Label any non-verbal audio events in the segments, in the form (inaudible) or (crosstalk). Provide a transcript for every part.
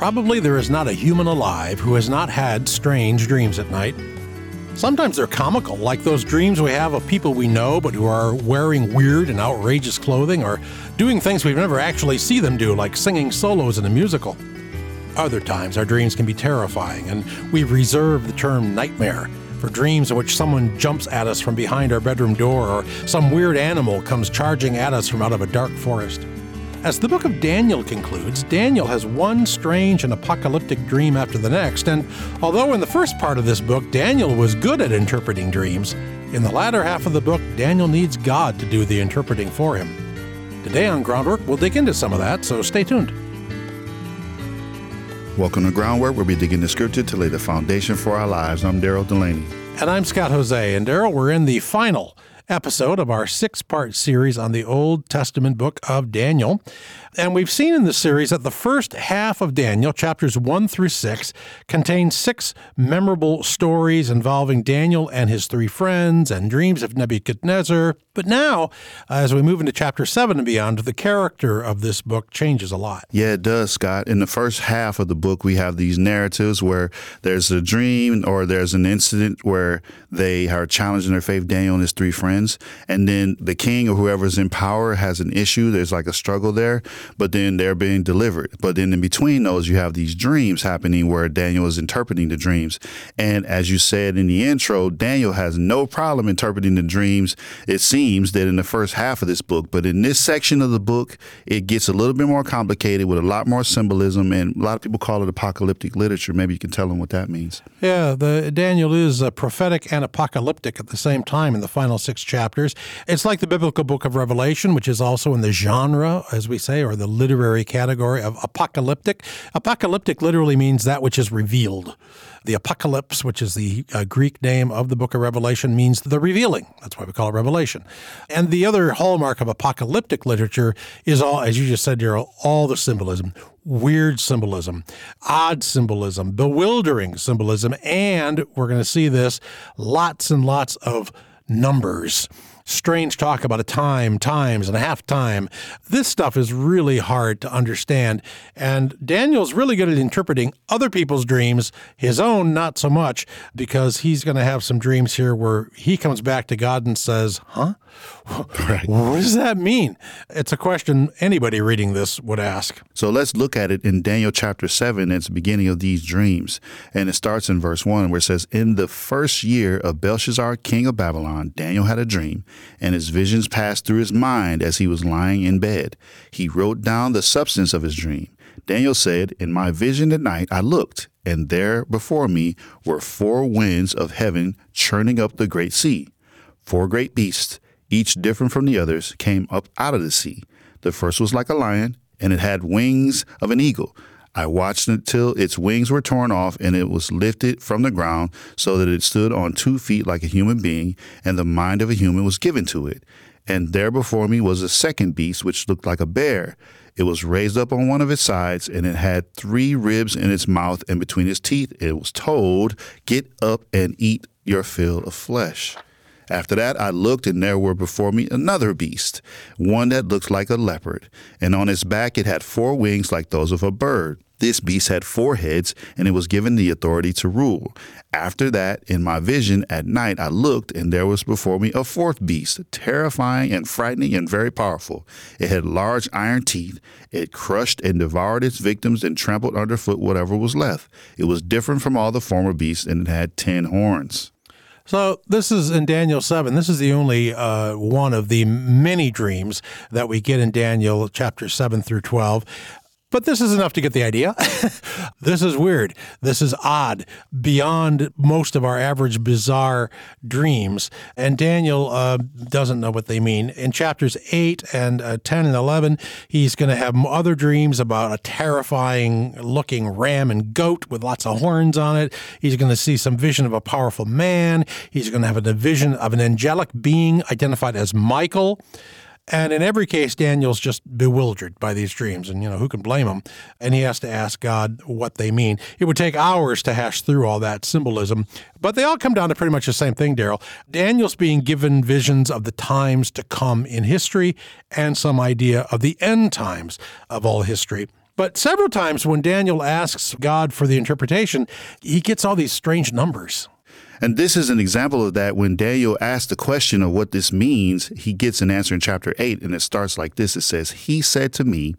Probably there is not a human alive who has not had strange dreams at night. Sometimes they're comical, like those dreams we have of people we know but who are wearing weird and outrageous clothing or doing things we've never actually see them do, like singing solos in a musical. Other times, our dreams can be terrifying, and we've reserved the term nightmare for dreams in which someone jumps at us from behind our bedroom door or some weird animal comes charging at us from out of a dark forest. As the book of Daniel concludes, Daniel has one strange and apocalyptic dream after the next, and although in the first part of this book Daniel was good at interpreting dreams, in the latter half of the book Daniel needs God to do the interpreting for him. Today on Groundwork, we'll dig into some of that, so stay tuned. Welcome to Groundwork, where we dig into scripture to lay the foundation for our lives. I'm Daryl Delaney. And I'm Scott Hoezee. And Daryl, we're in the final episode of our six part series on the Old Testament book of Daniel. And we've seen in the series that the first half of Daniel, chapters 1 through 6, contains six memorable stories involving Daniel and his three friends and dreams of Nebuchadnezzar. But now, uh, as we move into chapter 7 and beyond, the character of this book changes a lot. Yeah, it does, Scott. In the first half of the book, we have these narratives where there's a dream or there's an incident where they are challenging their faith, Daniel and his three friends. And then the king or whoever's in power has an issue. There's like a struggle there but then they're being delivered. But then in between those, you have these dreams happening where Daniel is interpreting the dreams. And as you said in the intro, Daniel has no problem interpreting the dreams. It seems that in the first half of this book, but in this section of the book, it gets a little bit more complicated with a lot more symbolism. And a lot of people call it apocalyptic literature. Maybe you can tell them what that means. Yeah, the Daniel is uh, prophetic and apocalyptic at the same time in the final six chapters. It's like the biblical book of Revelation, which is also in the genre, as we say, or the literary category of apocalyptic. Apocalyptic literally means that which is revealed. The apocalypse, which is the uh, Greek name of the book of Revelation, means the revealing. That's why we call it Revelation. And the other hallmark of apocalyptic literature is all, as you just said, Daryl, all the symbolism weird symbolism, odd symbolism, bewildering symbolism, and we're going to see this lots and lots of numbers strange talk about a time, times, and a half time. This stuff is really hard to understand. And Daniel's really good at interpreting other people's dreams, his own not so much, because he's going to have some dreams here where he comes back to God and says, Huh? (laughs) Right. What does that mean? It's a question anybody reading this would ask. So let's look at it in Daniel chapter 7. It's the beginning of these dreams. And it starts in verse 1 where it says, In the first year of Belshazzar, king of Babylon, Daniel had a dream, and his visions passed through his mind as he was lying in bed. He wrote down the substance of his dream. Daniel said, In my vision at night I looked, and there before me were four winds of heaven churning up the great sea. Four great beasts each different from the others, came up out of the sea. The first was like a lion, and it had wings of an eagle. I watched until its wings were torn off and it was lifted from the ground so that it stood on two feet like a human being, and the mind of a human was given to it. And there before me was a second beast which looked like a bear. It was raised up on one of its sides, and it had three ribs in its mouth and between its teeth. It was told, Get up and eat your fill of flesh. After that, I looked, and there were before me another beast, one that looked like a leopard, and on its back it had four wings like those of a bird. This beast had four heads, and it was given the authority to rule. After that, in my vision at night, I looked, and there was before me a fourth beast, terrifying and frightening and very powerful. It had large iron teeth. It crushed and devoured its victims and trampled underfoot whatever was left. It was different from all the former beasts, and it had ten horns. So this is in Daniel 7. This is the only uh, one of the many dreams that we get in Daniel chapter 7 through 12. But this is enough to get the idea. (laughs) this is weird. This is odd, beyond most of our average bizarre dreams. And Daniel uh, doesn't know what they mean. In chapters 8 and uh, 10 and 11, he's going to have other dreams about a terrifying looking ram and goat with lots of horns on it. He's going to see some vision of a powerful man. He's going to have a vision of an angelic being identified as Michael. And in every case, Daniel's just bewildered by these dreams, and you know who can blame him? And he has to ask God what they mean. It would take hours to hash through all that symbolism, but they all come down to pretty much the same thing, Daryl. Daniel's being given visions of the times to come in history and some idea of the end times of all history. But several times when Daniel asks God for the interpretation, he gets all these strange numbers. And this is an example of that. When Daniel asks the question of what this means, he gets an answer in chapter 8, and it starts like this It says, He said to me,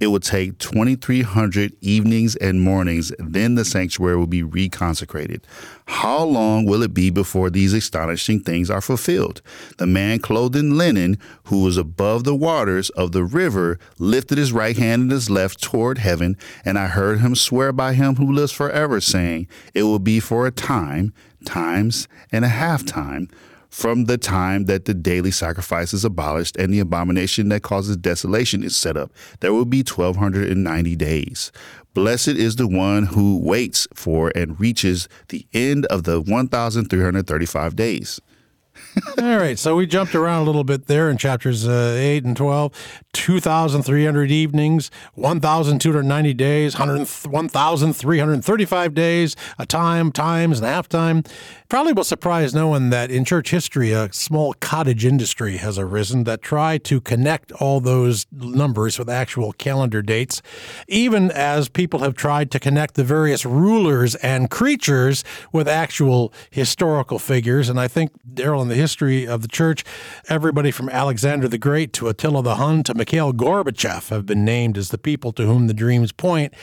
it would take 2,300 evenings and mornings, then the sanctuary will be reconsecrated. How long will it be before these astonishing things are fulfilled? The man clothed in linen, who was above the waters of the river, lifted his right hand and his left toward heaven, and I heard him swear by him who lives forever, saying, It will be for a time, times, and a half time from the time that the daily sacrifice is abolished and the abomination that causes desolation is set up. There will be 1290 days. Blessed is the one who waits for and reaches the end of the 1335 days. (laughs) All right, so we jumped around a little bit there in chapters uh, 8 and 12. 2,300 evenings, 1,290 days, 1,335 days, a time, times, and a half time. Probably will surprise no one that in church history, a small cottage industry has arisen that tried to connect all those numbers with actual calendar dates, even as people have tried to connect the various rulers and creatures with actual historical figures. And I think, Daryl, in the history of the church, everybody from Alexander the Great to Attila the Hun to Mikhail Gorbachev have been named as the people to whom the dreams point.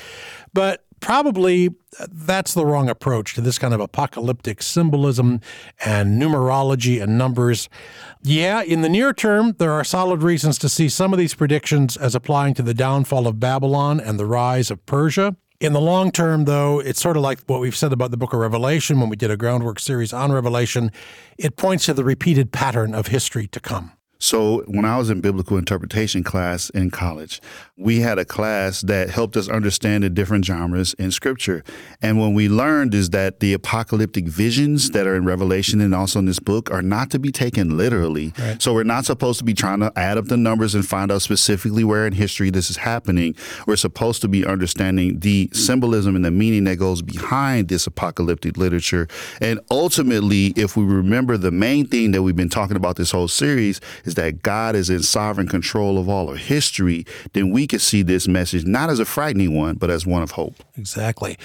But probably that's the wrong approach to this kind of apocalyptic symbolism and numerology and numbers. Yeah, in the near term, there are solid reasons to see some of these predictions as applying to the downfall of Babylon and the rise of Persia. In the long term, though, it's sort of like what we've said about the book of Revelation when we did a groundwork series on Revelation. It points to the repeated pattern of history to come. So, when I was in biblical interpretation class in college, we had a class that helped us understand the different genres in scripture. And what we learned is that the apocalyptic visions that are in Revelation and also in this book are not to be taken literally. Right. So, we're not supposed to be trying to add up the numbers and find out specifically where in history this is happening. We're supposed to be understanding the symbolism and the meaning that goes behind this apocalyptic literature. And ultimately, if we remember the main thing that we've been talking about this whole series, is that God is in sovereign control of all of history, then we can see this message not as a frightening one, but as one of hope. Exactly.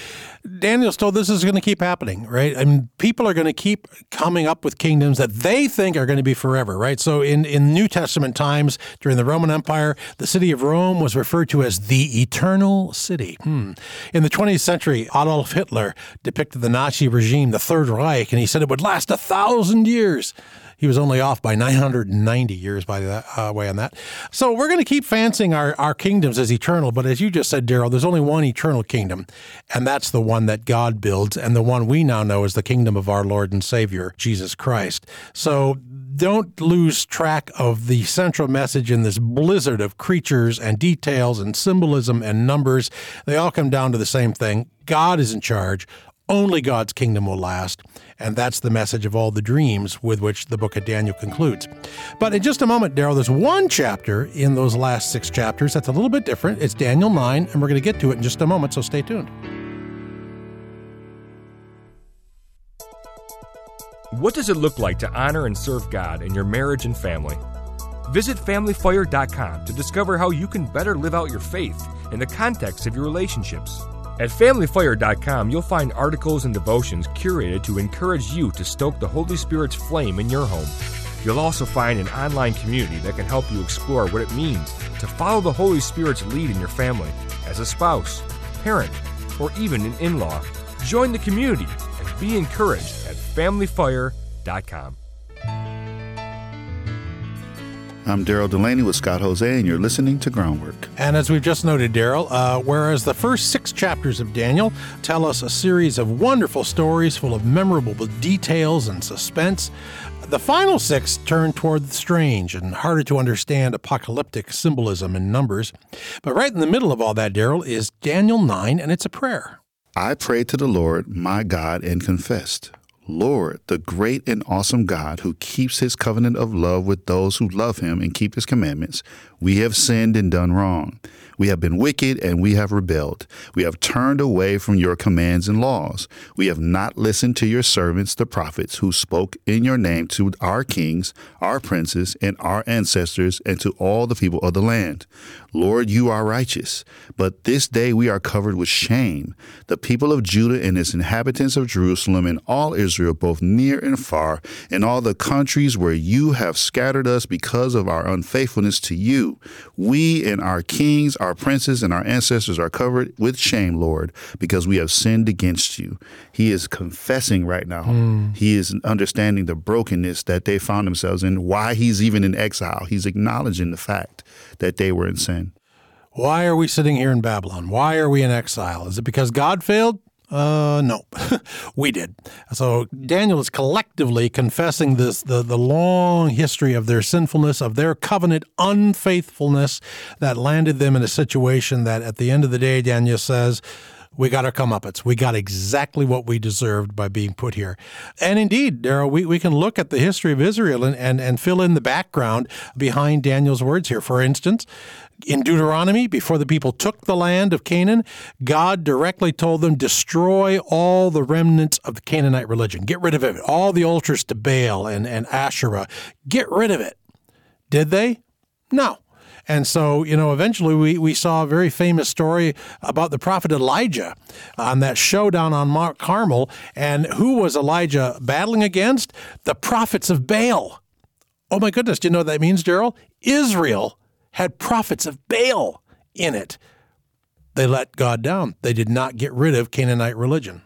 Daniel's told this is going to keep happening, right? I mean, people are going to keep coming up with kingdoms that they think are going to be forever, right? So in, in New Testament times, during the Roman Empire, the city of Rome was referred to as the eternal city. Hmm. In the 20th century, Adolf Hitler depicted the Nazi regime, the Third Reich, and he said it would last a thousand years. He was only off by 990 years by the uh, way on that. So we're going to keep fancying our, our kingdoms as eternal. But as you just said, Daryl, there's only one eternal kingdom, and that's the one that God builds, and the one we now know is the kingdom of our Lord and Savior, Jesus Christ. So don't lose track of the central message in this blizzard of creatures and details and symbolism and numbers. They all come down to the same thing God is in charge. Only God's kingdom will last. And that's the message of all the dreams with which the book of Daniel concludes. But in just a moment, Daryl, there's one chapter in those last six chapters that's a little bit different. It's Daniel 9, and we're going to get to it in just a moment, so stay tuned. What does it look like to honor and serve God in your marriage and family? Visit FamilyFire.com to discover how you can better live out your faith in the context of your relationships. At FamilyFire.com, you'll find articles and devotions curated to encourage you to stoke the Holy Spirit's flame in your home. You'll also find an online community that can help you explore what it means to follow the Holy Spirit's lead in your family as a spouse, parent, or even an in law. Join the community and be encouraged at FamilyFire.com. I'm Daryl Delaney with Scott Hoezee, and you're listening to Groundwork. And as we've just noted, Daryl, uh, whereas the first six chapters of Daniel tell us a series of wonderful stories full of memorable details and suspense, the final six turn toward the strange and harder to understand apocalyptic symbolism and numbers. But right in the middle of all that, Daryl, is Daniel 9, and it's a prayer. I prayed to the Lord my God and confessed. Lord, the great and awesome God who keeps his covenant of love with those who love him and keep his commandments, we have sinned and done wrong. We have been wicked and we have rebelled. We have turned away from your commands and laws. We have not listened to your servants, the prophets, who spoke in your name to our kings, our princes, and our ancestors, and to all the people of the land. Lord, you are righteous. But this day we are covered with shame. The people of Judah and its inhabitants of Jerusalem and all Israel, both near and far, and all the countries where you have scattered us because of our unfaithfulness to you. We and our kings, our princes, and our ancestors are covered with shame, Lord, because we have sinned against you. He is confessing right now. Mm. He is understanding the brokenness that they found themselves in, why he's even in exile. He's acknowledging the fact that they were in sin. Why are we sitting here in Babylon? Why are we in exile? Is it because God failed? Uh, no, (laughs) we did. So Daniel is collectively confessing this the, the long history of their sinfulness, of their covenant unfaithfulness that landed them in a situation that at the end of the day, Daniel says, we got our comeuppance. We got exactly what we deserved by being put here. And indeed, Daryl, we, we can look at the history of Israel and, and, and fill in the background behind Daniel's words here. For instance, in Deuteronomy, before the people took the land of Canaan, God directly told them, destroy all the remnants of the Canaanite religion. Get rid of it. All the altars to Baal and, and Asherah. Get rid of it. Did they? No. And so, you know, eventually we, we saw a very famous story about the prophet Elijah on that showdown on Mount Carmel. And who was Elijah battling against? The prophets of Baal. Oh my goodness, do you know what that means, Daryl? Israel had prophets of Baal in it. They let God down. They did not get rid of Canaanite religion.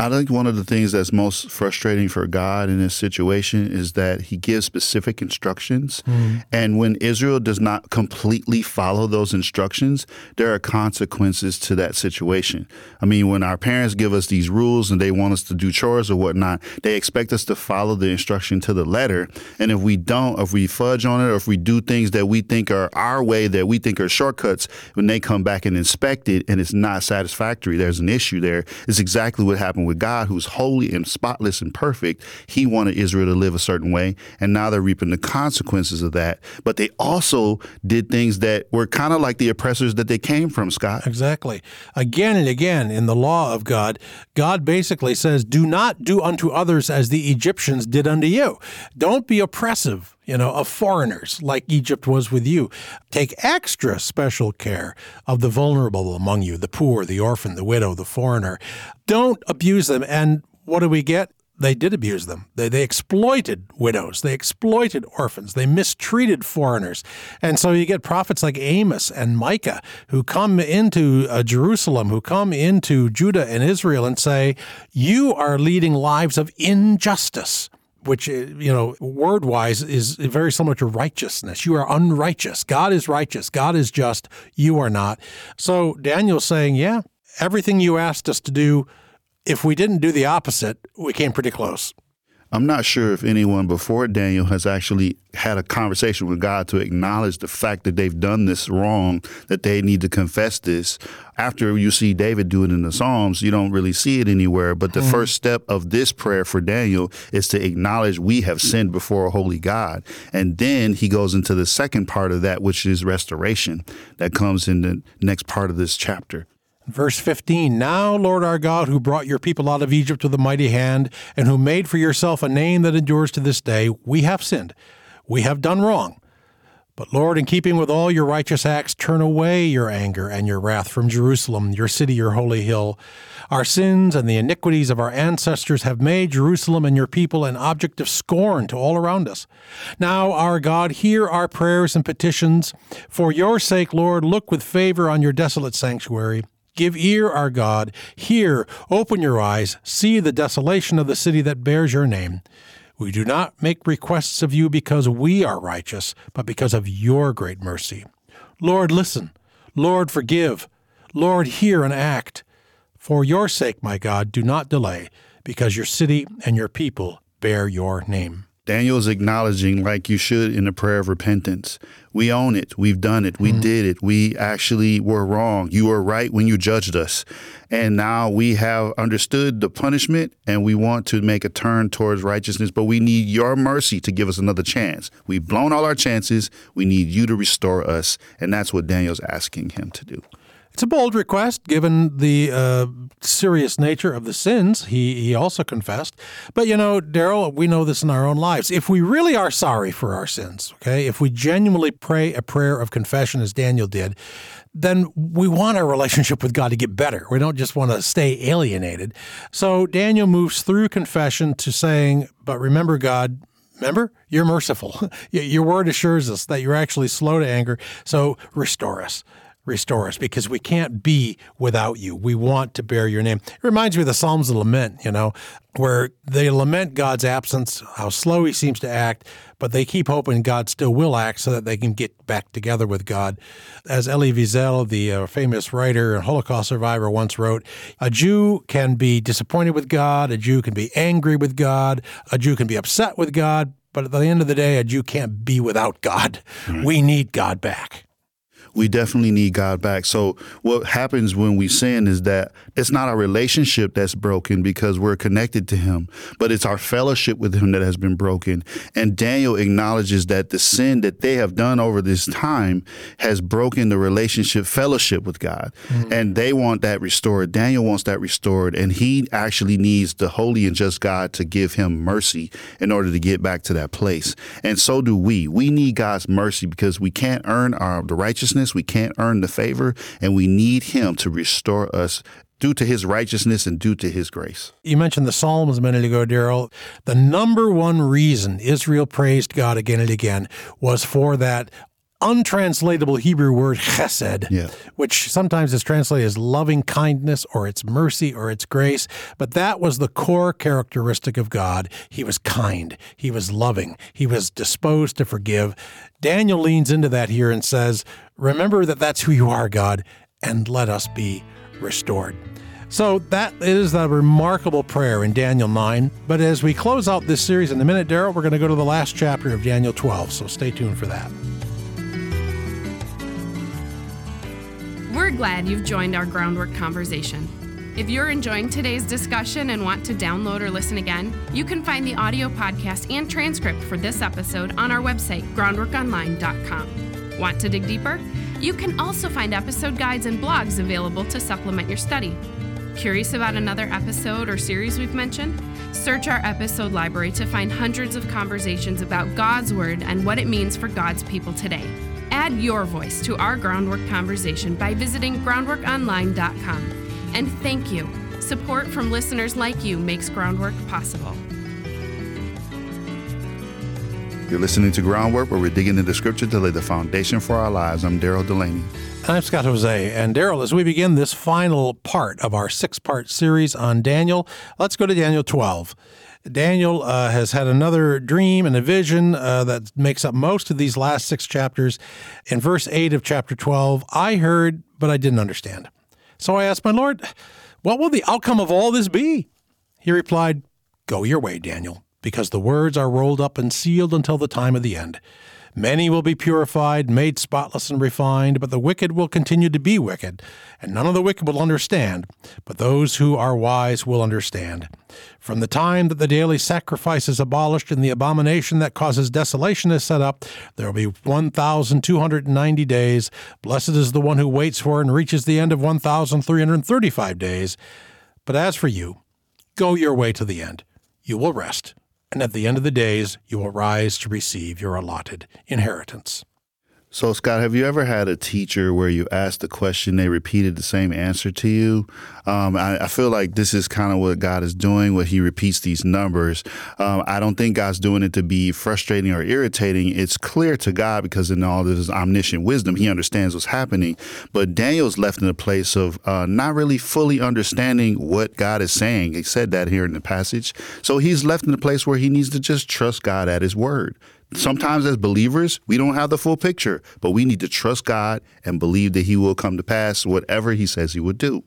I think one of the things that's most frustrating for God in this situation is that He gives specific instructions. Mm. And when Israel does not completely follow those instructions, there are consequences to that situation. I mean, when our parents give us these rules and they want us to do chores or whatnot, they expect us to follow the instruction to the letter. And if we don't, if we fudge on it, or if we do things that we think are our way, that we think are shortcuts, when they come back and inspect it and it's not satisfactory, there's an issue there. It's exactly what happened with God, who's holy and spotless and perfect. He wanted Israel to live a certain way, and now they're reaping the consequences of that. But they also did things that were kind of like the oppressors that they came from, Scott. Exactly. Again and again in the law of God, God basically says, Do not do unto others as the Egyptians did unto you. Don't be oppressive you know, of foreigners like Egypt was with you. Take extra special care of the vulnerable among you, the poor, the orphan, the widow, the foreigner. Don't abuse them. And what do we get? They did abuse them. They, they exploited widows. They exploited orphans. They mistreated foreigners. And so you get prophets like Amos and Micah who come into uh, Jerusalem, who come into Judah and Israel and say, You are leading lives of injustice which uh, you know word wise is very similar to righteousness. You are unrighteous. God is righteous. God is just. You are not. So daniel's saying yeah everything you asked us to do if we didn't do the opposite we came pretty close I'm not sure if anyone before Daniel has actually had a conversation with God to acknowledge the fact that they've done this wrong, that they need to confess this. After you see David do it in the Psalms, you don't really see it anywhere. But the mm. first step of this prayer for Daniel is to acknowledge we have sinned before a holy God. And then he goes into the second part of that, which is restoration, that comes in the next part of this chapter. Verse 15 Now, Lord our God, who brought your people out of Egypt with a mighty hand, and who made for yourself a name that endures to this day, we have sinned. We have done wrong. But Lord, in keeping with all your righteous acts, turn away your anger and your wrath from Jerusalem, your city, your holy hill. Our sins and the iniquities of our ancestors have made Jerusalem and your people an object of scorn to all around us. Now, our God, hear our prayers and petitions. For your sake, Lord, look with favor on your desolate sanctuary. Give ear, our God. Hear, open your eyes, see the desolation of the city that bears your name. We do not make requests of you because we are righteous, but because of your great mercy. Lord, listen. Lord, forgive. Lord, hear and act. For your sake, my God, do not delay, because your city and your people bear your name. Daniel is acknowledging, like you should in a prayer of repentance, we own it. We've done it. We mm did it. We actually were wrong. You were right when you judged us. And now we have understood the punishment and we want to make a turn towards righteousness, but we need your mercy to give us another chance. We've blown all our chances. We need you to restore us. And that's what Daniel's asking him to do. It's a bold request given the uh, serious nature of the sins he, he also confessed. But you know, Daryl, we know this in our own lives. If we really are sorry for our sins, okay, if we genuinely pray a prayer of confession as Daniel did, then we want our relationship with God to get better. We don't just want to stay alienated. So Daniel moves through confession to saying, But remember, God, remember, you're merciful. (laughs) Your word assures us that you're actually slow to anger. So restore us restore us because we can't be without you. We want to bear your name. It reminds me of the Psalms of Lament, you know, where they lament God's absence, how slow he seems to act, but they keep hoping God still will act so that they can get back together with God. As Elie Wiesel, the uh, famous writer and Holocaust survivor, once wrote, a Jew can be disappointed with God, a Jew can be angry with God, a Jew can be upset with God, but at the end of the day, a Jew can't be without God. Right. We need God back we definitely need God back. So what happens when we sin is that it's not our relationship that's broken because we're connected to him, but it's our fellowship with him that has been broken. And Daniel acknowledges that the sin that they have done over this time has broken the relationship fellowship with God. Mm-hmm. And they want that restored. Daniel wants that restored and he actually needs the holy and just God to give him mercy in order to get back to that place. And so do we. We need God's mercy because we can't earn our the righteousness righteousness. We can't earn the favor, and we need Him to restore us due to his righteousness and due to his grace. You mentioned the Psalms a minute ago, Daryl. The number one reason Israel praised God again and again was for that untranslatable Hebrew word chesed, yeah. which sometimes is translated as loving kindness or its mercy or its grace. But that was the core characteristic of God. He was kind, he was loving, he was disposed to forgive. Daniel leans into that here and says, Remember that that's who you are, God, and let us be restored. So that is a remarkable prayer in Daniel 9. But as we close out this series in a minute, Daryl, we're going to go to the last chapter of Daniel 12. So stay tuned for that. We're glad you've joined our groundwork conversation. If you're enjoying today's discussion and want to download or listen again, you can find the audio podcast and transcript for this episode on our website, groundworkonline.com. Want to dig deeper? You can also find episode guides and blogs available to supplement your study. Curious about another episode or series we've mentioned? Search our episode library to find hundreds of conversations about God's Word and what it means for God's people today. Add your voice to our groundwork conversation by visiting groundworkonline.com. And thank you. Support from listeners like you makes Groundwork possible. You're listening to Groundwork, where we're digging into Scripture to lay the foundation for our lives. I'm Daryl Delaney. And I'm Scott Hoezee. And Daryl, as we begin this final part of our six part series on Daniel, let's go to Daniel 12. Daniel uh, has had another dream and a vision uh, that makes up most of these last six chapters. In verse 8 of chapter 12, I heard, but I didn't understand. So I asked my Lord, What will the outcome of all this be? He replied, Go your way, Daniel, because the words are rolled up and sealed until the time of the end. Many will be purified, made spotless and refined, but the wicked will continue to be wicked, and none of the wicked will understand, but those who are wise will understand. From the time that the daily sacrifice is abolished and the abomination that causes desolation is set up, there will be 1,290 days. Blessed is the one who waits for and reaches the end of 1,335 days. But as for you, go your way to the end. You will rest and at the end of the days you will rise to receive your allotted inheritance. So, Scott, have you ever had a teacher where you asked a question, they repeated the same answer to you? Um, I, I, feel like this is kind of what God is doing, when He repeats these numbers. Um, I don't think God's doing it to be frustrating or irritating. It's clear to God because in all this omniscient wisdom, He understands what's happening. But Daniel's left in a place of uh, not really fully understanding what God is saying. He said that here in the passage. So he's left in a place where he needs to just trust God at His word sometimes as believers, we don't have the full picture, but we need to trust God and believe that He will come to pass whatever He says He would do.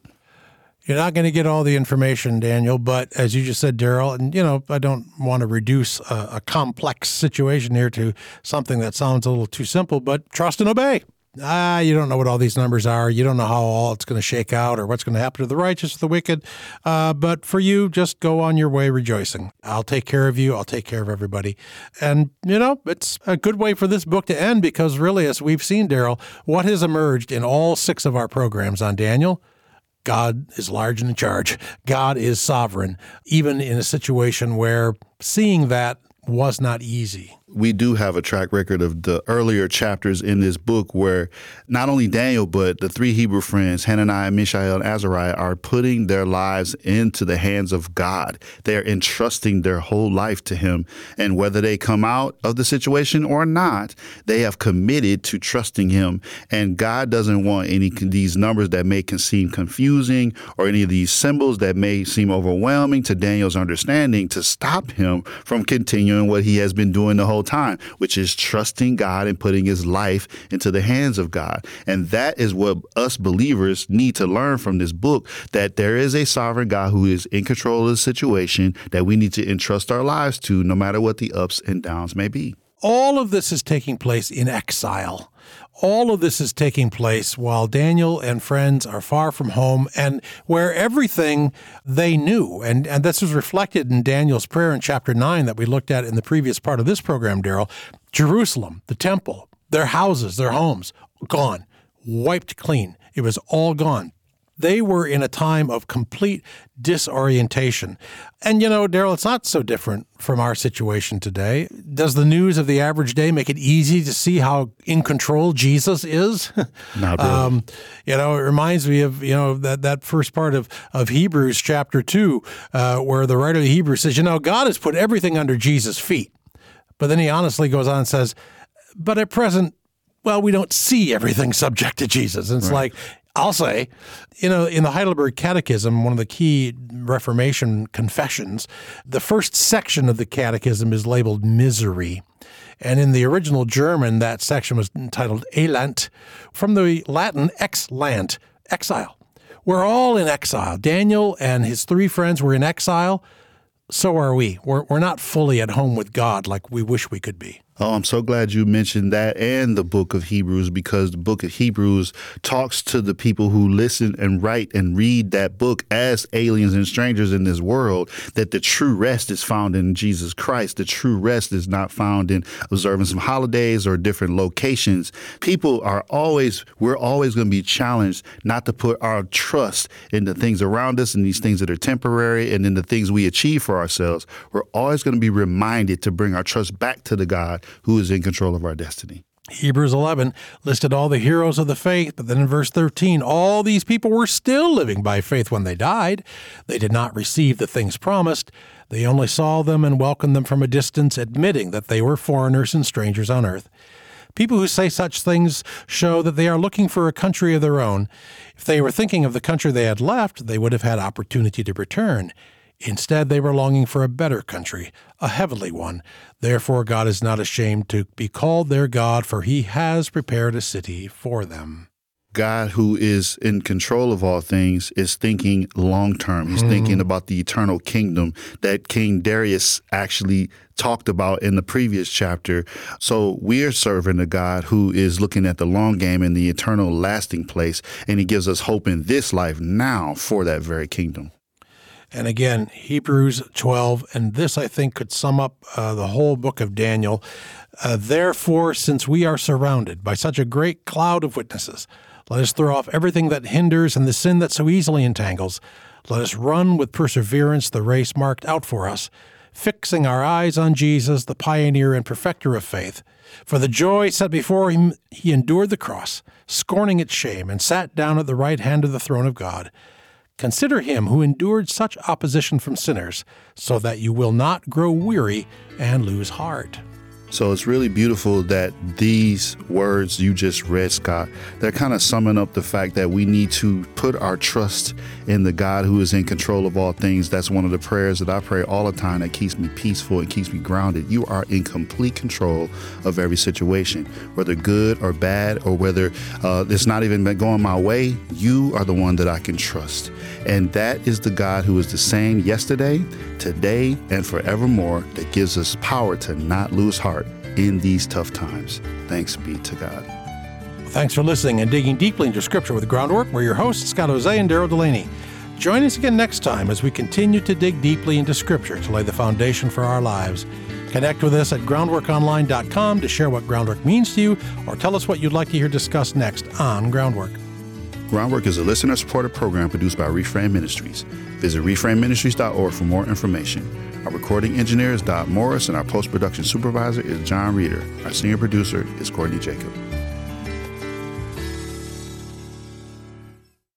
You're not going to get all the information, Daniel, but as you just said, Daryl, and you know, I don't want to reduce a, a complex situation here to something that sounds a little too simple, but trust and obey ah, you don't know what all these numbers are. You don't know how all it's going to shake out or what's going to happen to the righteous or the wicked. Uh, but for you, just go on your way rejoicing. I'll take care of you. I'll take care of everybody. And, you know, it's a good way for this book to end because really, as we've seen, Daryl, what has emerged in all six of our programs on Daniel? God is large and in charge. God is sovereign, even in a situation where seeing that was not easy. We do have a track record of the earlier chapters in this book where not only Daniel, but the three Hebrew friends, Hananiah, Mishael, and Azariah, are putting their lives into the hands of God. They're entrusting their whole life to Him. And whether they come out of the situation or not, they have committed to trusting Him. And God doesn't want any of these numbers that may seem confusing or any of these symbols that may seem overwhelming to Daniel's understanding to stop him from continuing what he has been doing the whole time, which is trusting God and putting his life into the hands of God. And that is what us believers need to learn from this book that there is a sovereign God who is in control of the situation that we need to entrust our lives to, no matter what the ups and downs may be. All of this is taking place in exile. All of this is taking place while Daniel and friends are far from home and where everything they knew, and, and this was reflected in Daniel's prayer in chapter 9 that we looked at in the previous part of this program, Daryl Jerusalem, the temple, their houses, their homes, gone, wiped clean. It was all gone. They were in a time of complete disorientation. And you know, Daryl, it's not so different from our situation today. Does the news of the average day make it easy to see how in control Jesus is? (laughs) Not really. Um, you know, it reminds me of, you know, that, that first part of, of Hebrews chapter 2, uh, where the writer of Hebrews says, you know, God has put everything under Jesus' feet. But then he honestly goes on and says, but at present, well, we don't see everything subject to Jesus. And it's right. like, I'll say, you know, in the Heidelberg Catechism, one of the key Reformation confessions, the first section of the catechism is labeled misery. And in the original German, that section was entitled Elend, from the Latin ex lant, exile. We're all in exile. Daniel and his three friends were in exile. So are we. We're, we're not fully at home with God like we wish we could be. Oh, I'm so glad you mentioned that and the book of Hebrews because the book of Hebrews talks to the people who listen and write and read that book as aliens and strangers in this world that the true rest is found in Jesus Christ. The true rest is not found in observing some holidays or different locations. People are always, we're always going to be challenged not to put our trust in the things around us and these things that are temporary and in the things we achieve for ourselves. We're always going to be reminded to bring our trust back to the God who is in control of our destiny. Hebrews 11 listed all the heroes of the faith, but then in verse 13, all these people were still living by faith when they died. They did not receive the things promised. They only saw them and welcomed them from a distance, admitting that they were foreigners and strangers on earth. People who say such things show that they are looking for a country of their own. If they were thinking of the country they had left, they would have had opportunity to return. Instead, they were longing for a better country, a heavenly one. Therefore, God is not ashamed to be called their God, for he has prepared a city for them. God, who is in control of all things, is thinking long term. He's mm. thinking about the eternal kingdom that King Darius actually talked about in the previous chapter. So we're serving a God who is looking at the long game and the eternal lasting place, and he gives us hope in this life now for that very kingdom. And again, Hebrews 12, and this I think could sum up uh, the whole book of Daniel. Uh, Therefore, since we are surrounded by such a great cloud of witnesses, let us throw off everything that hinders and the sin that so easily entangles. Let us run with perseverance the race marked out for us, fixing our eyes on Jesus, the pioneer and perfecter of faith. For the joy set before him, he endured the cross, scorning its shame, and sat down at the right hand of the throne of God. Consider him who endured such opposition from sinners, so that you will not grow weary and lose heart. So it's really beautiful that these words you just read, Scott, they're kind of summing up the fact that we need to put our trust in the God who is in control of all things. That's one of the prayers that I pray all the time that keeps me peaceful and keeps me grounded. You are in complete control of every situation, whether good or bad, or whether uh, it's not even going my way. You are the one that I can trust. And that is the God who is the same yesterday, today, and forevermore that gives us power to not lose heart in these tough times. Thanks be to God. Thanks for listening and digging deeply into Scripture with Groundwork. We're your hosts, Scott Hoezee and Daryl Delaney. Join us again next time as we continue to dig deeply into Scripture to lay the foundation for our lives. Connect with us at groundworkonline.com to share what groundwork means to you or tell us what you'd like to hear discussed next on Groundwork. Groundwork is a listener supported program produced by Reframe Ministries. Visit reframeministries.org for more information. Our recording engineer is Dot Morris, and our post production supervisor is John Reeder. Our senior producer is Courtney Jacob.